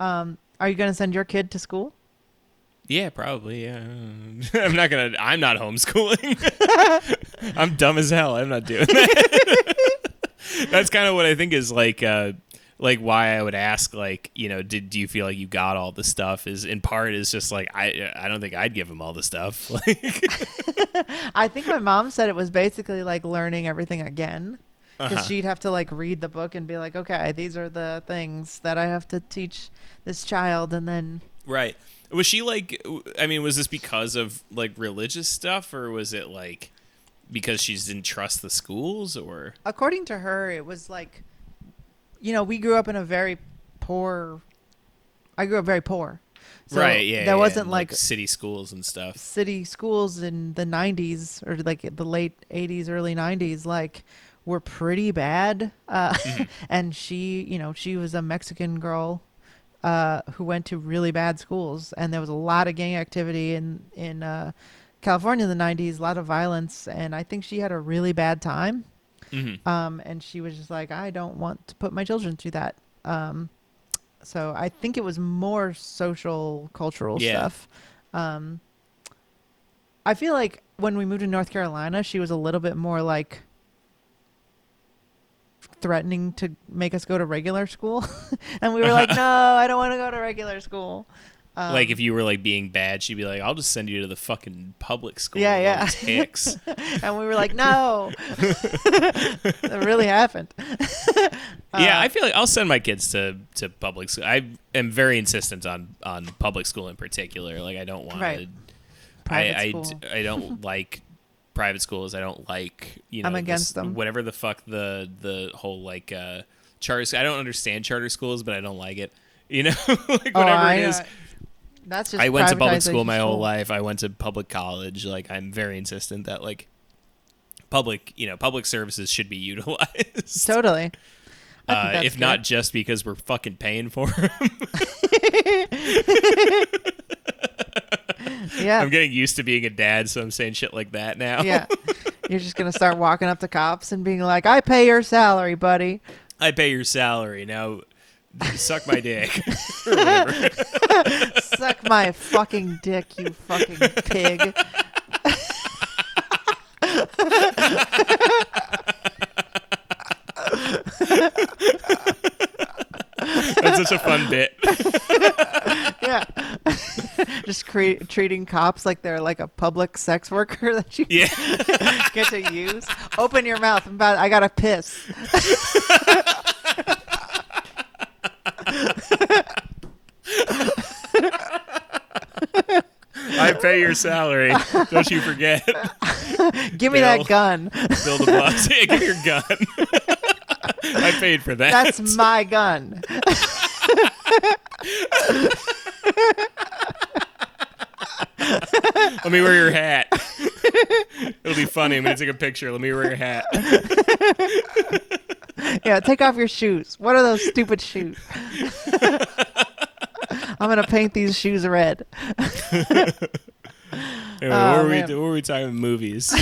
Um, are you going to send your kid to school? Yeah, probably. Yeah, I'm not gonna. I'm not homeschooling. I'm dumb as hell. I'm not doing that. That's kind of what I think is like. Uh, like why I would ask, like you know, did do you feel like you got all the stuff? Is in part is just like I I don't think I'd give him all the stuff. Like, I think my mom said it was basically like learning everything again. Because Uh-huh. she'd have to like read the book and be like, okay, these are the things that I have to teach this child, and then right? Was she like? I mean, was this because of like religious stuff, or was it like because she didn't trust the schools, or according to her, it was like, you know, we grew up in a very poor. I grew up very poor, so right? Yeah, there yeah, wasn't and, like, city schools and stuff. city schools in the '90s or like the late '80s, early '90s, like were pretty bad. Uh, Mm-hmm. and she, you know, she was a Mexican girl uh, who went to really bad schools, and there was a lot of gang activity in in uh, California in the '90s, a lot of violence, and I think she had a really bad time. Mhm. Um, and she was just like, I don't want to put my children through that. Um, so I think it was more social, cultural Yeah. stuff. Um, I feel like when we moved to North Carolina, she was a little bit more like threatening to make us go to regular school, and we were like, "No, I don't want to go to regular school." Um, like if you were like being bad, she'd be like, "I'll just send you to the fucking public school." Yeah, yeah. Hicks. and we were like, "No," it really happened. yeah, Uh, I feel like I'll send my kids to to public school. I am very insistent on on public school in particular. Like I don't want Right. to. Private I, I I don't like private schools. I don't like you know. I'm this- against them. Whatever the fuck the the whole like uh charter. I don't understand charter schools, but I don't like it. You know, like Oh, whatever I it know. is. That's just I went to public school my whole life. I went to public college. Like I'm very insistent that like public, you know, public services should be utilized. Totally. Uh, if not just because we're fucking paying for them. Yeah, I'm getting used to being a dad, so I'm saying shit like that now. yeah. You're just gonna start walking up to cops and being like, "I pay your salary, buddy." I pay your salary now. Suck my dick. Suck my fucking dick, you fucking pig. That's such a fun bit. Yeah. just cre- treating cops like they're like a public sex worker that you Yeah. get to use. Open your mouth. I'm about. I gotta piss. I pay your salary. Don't you forget. Give me Bill. that gun. The boss. Yeah, give me your gun. I paid for that. That's my gun. Let me wear your hat. It'll be funny. I'm gonna take a picture. Let me wear your hat. Yeah, take off your shoes. What are those stupid shoes? I'm gonna paint these shoes red. Anyway, Oh, what, were we, what were we talking about? Movies.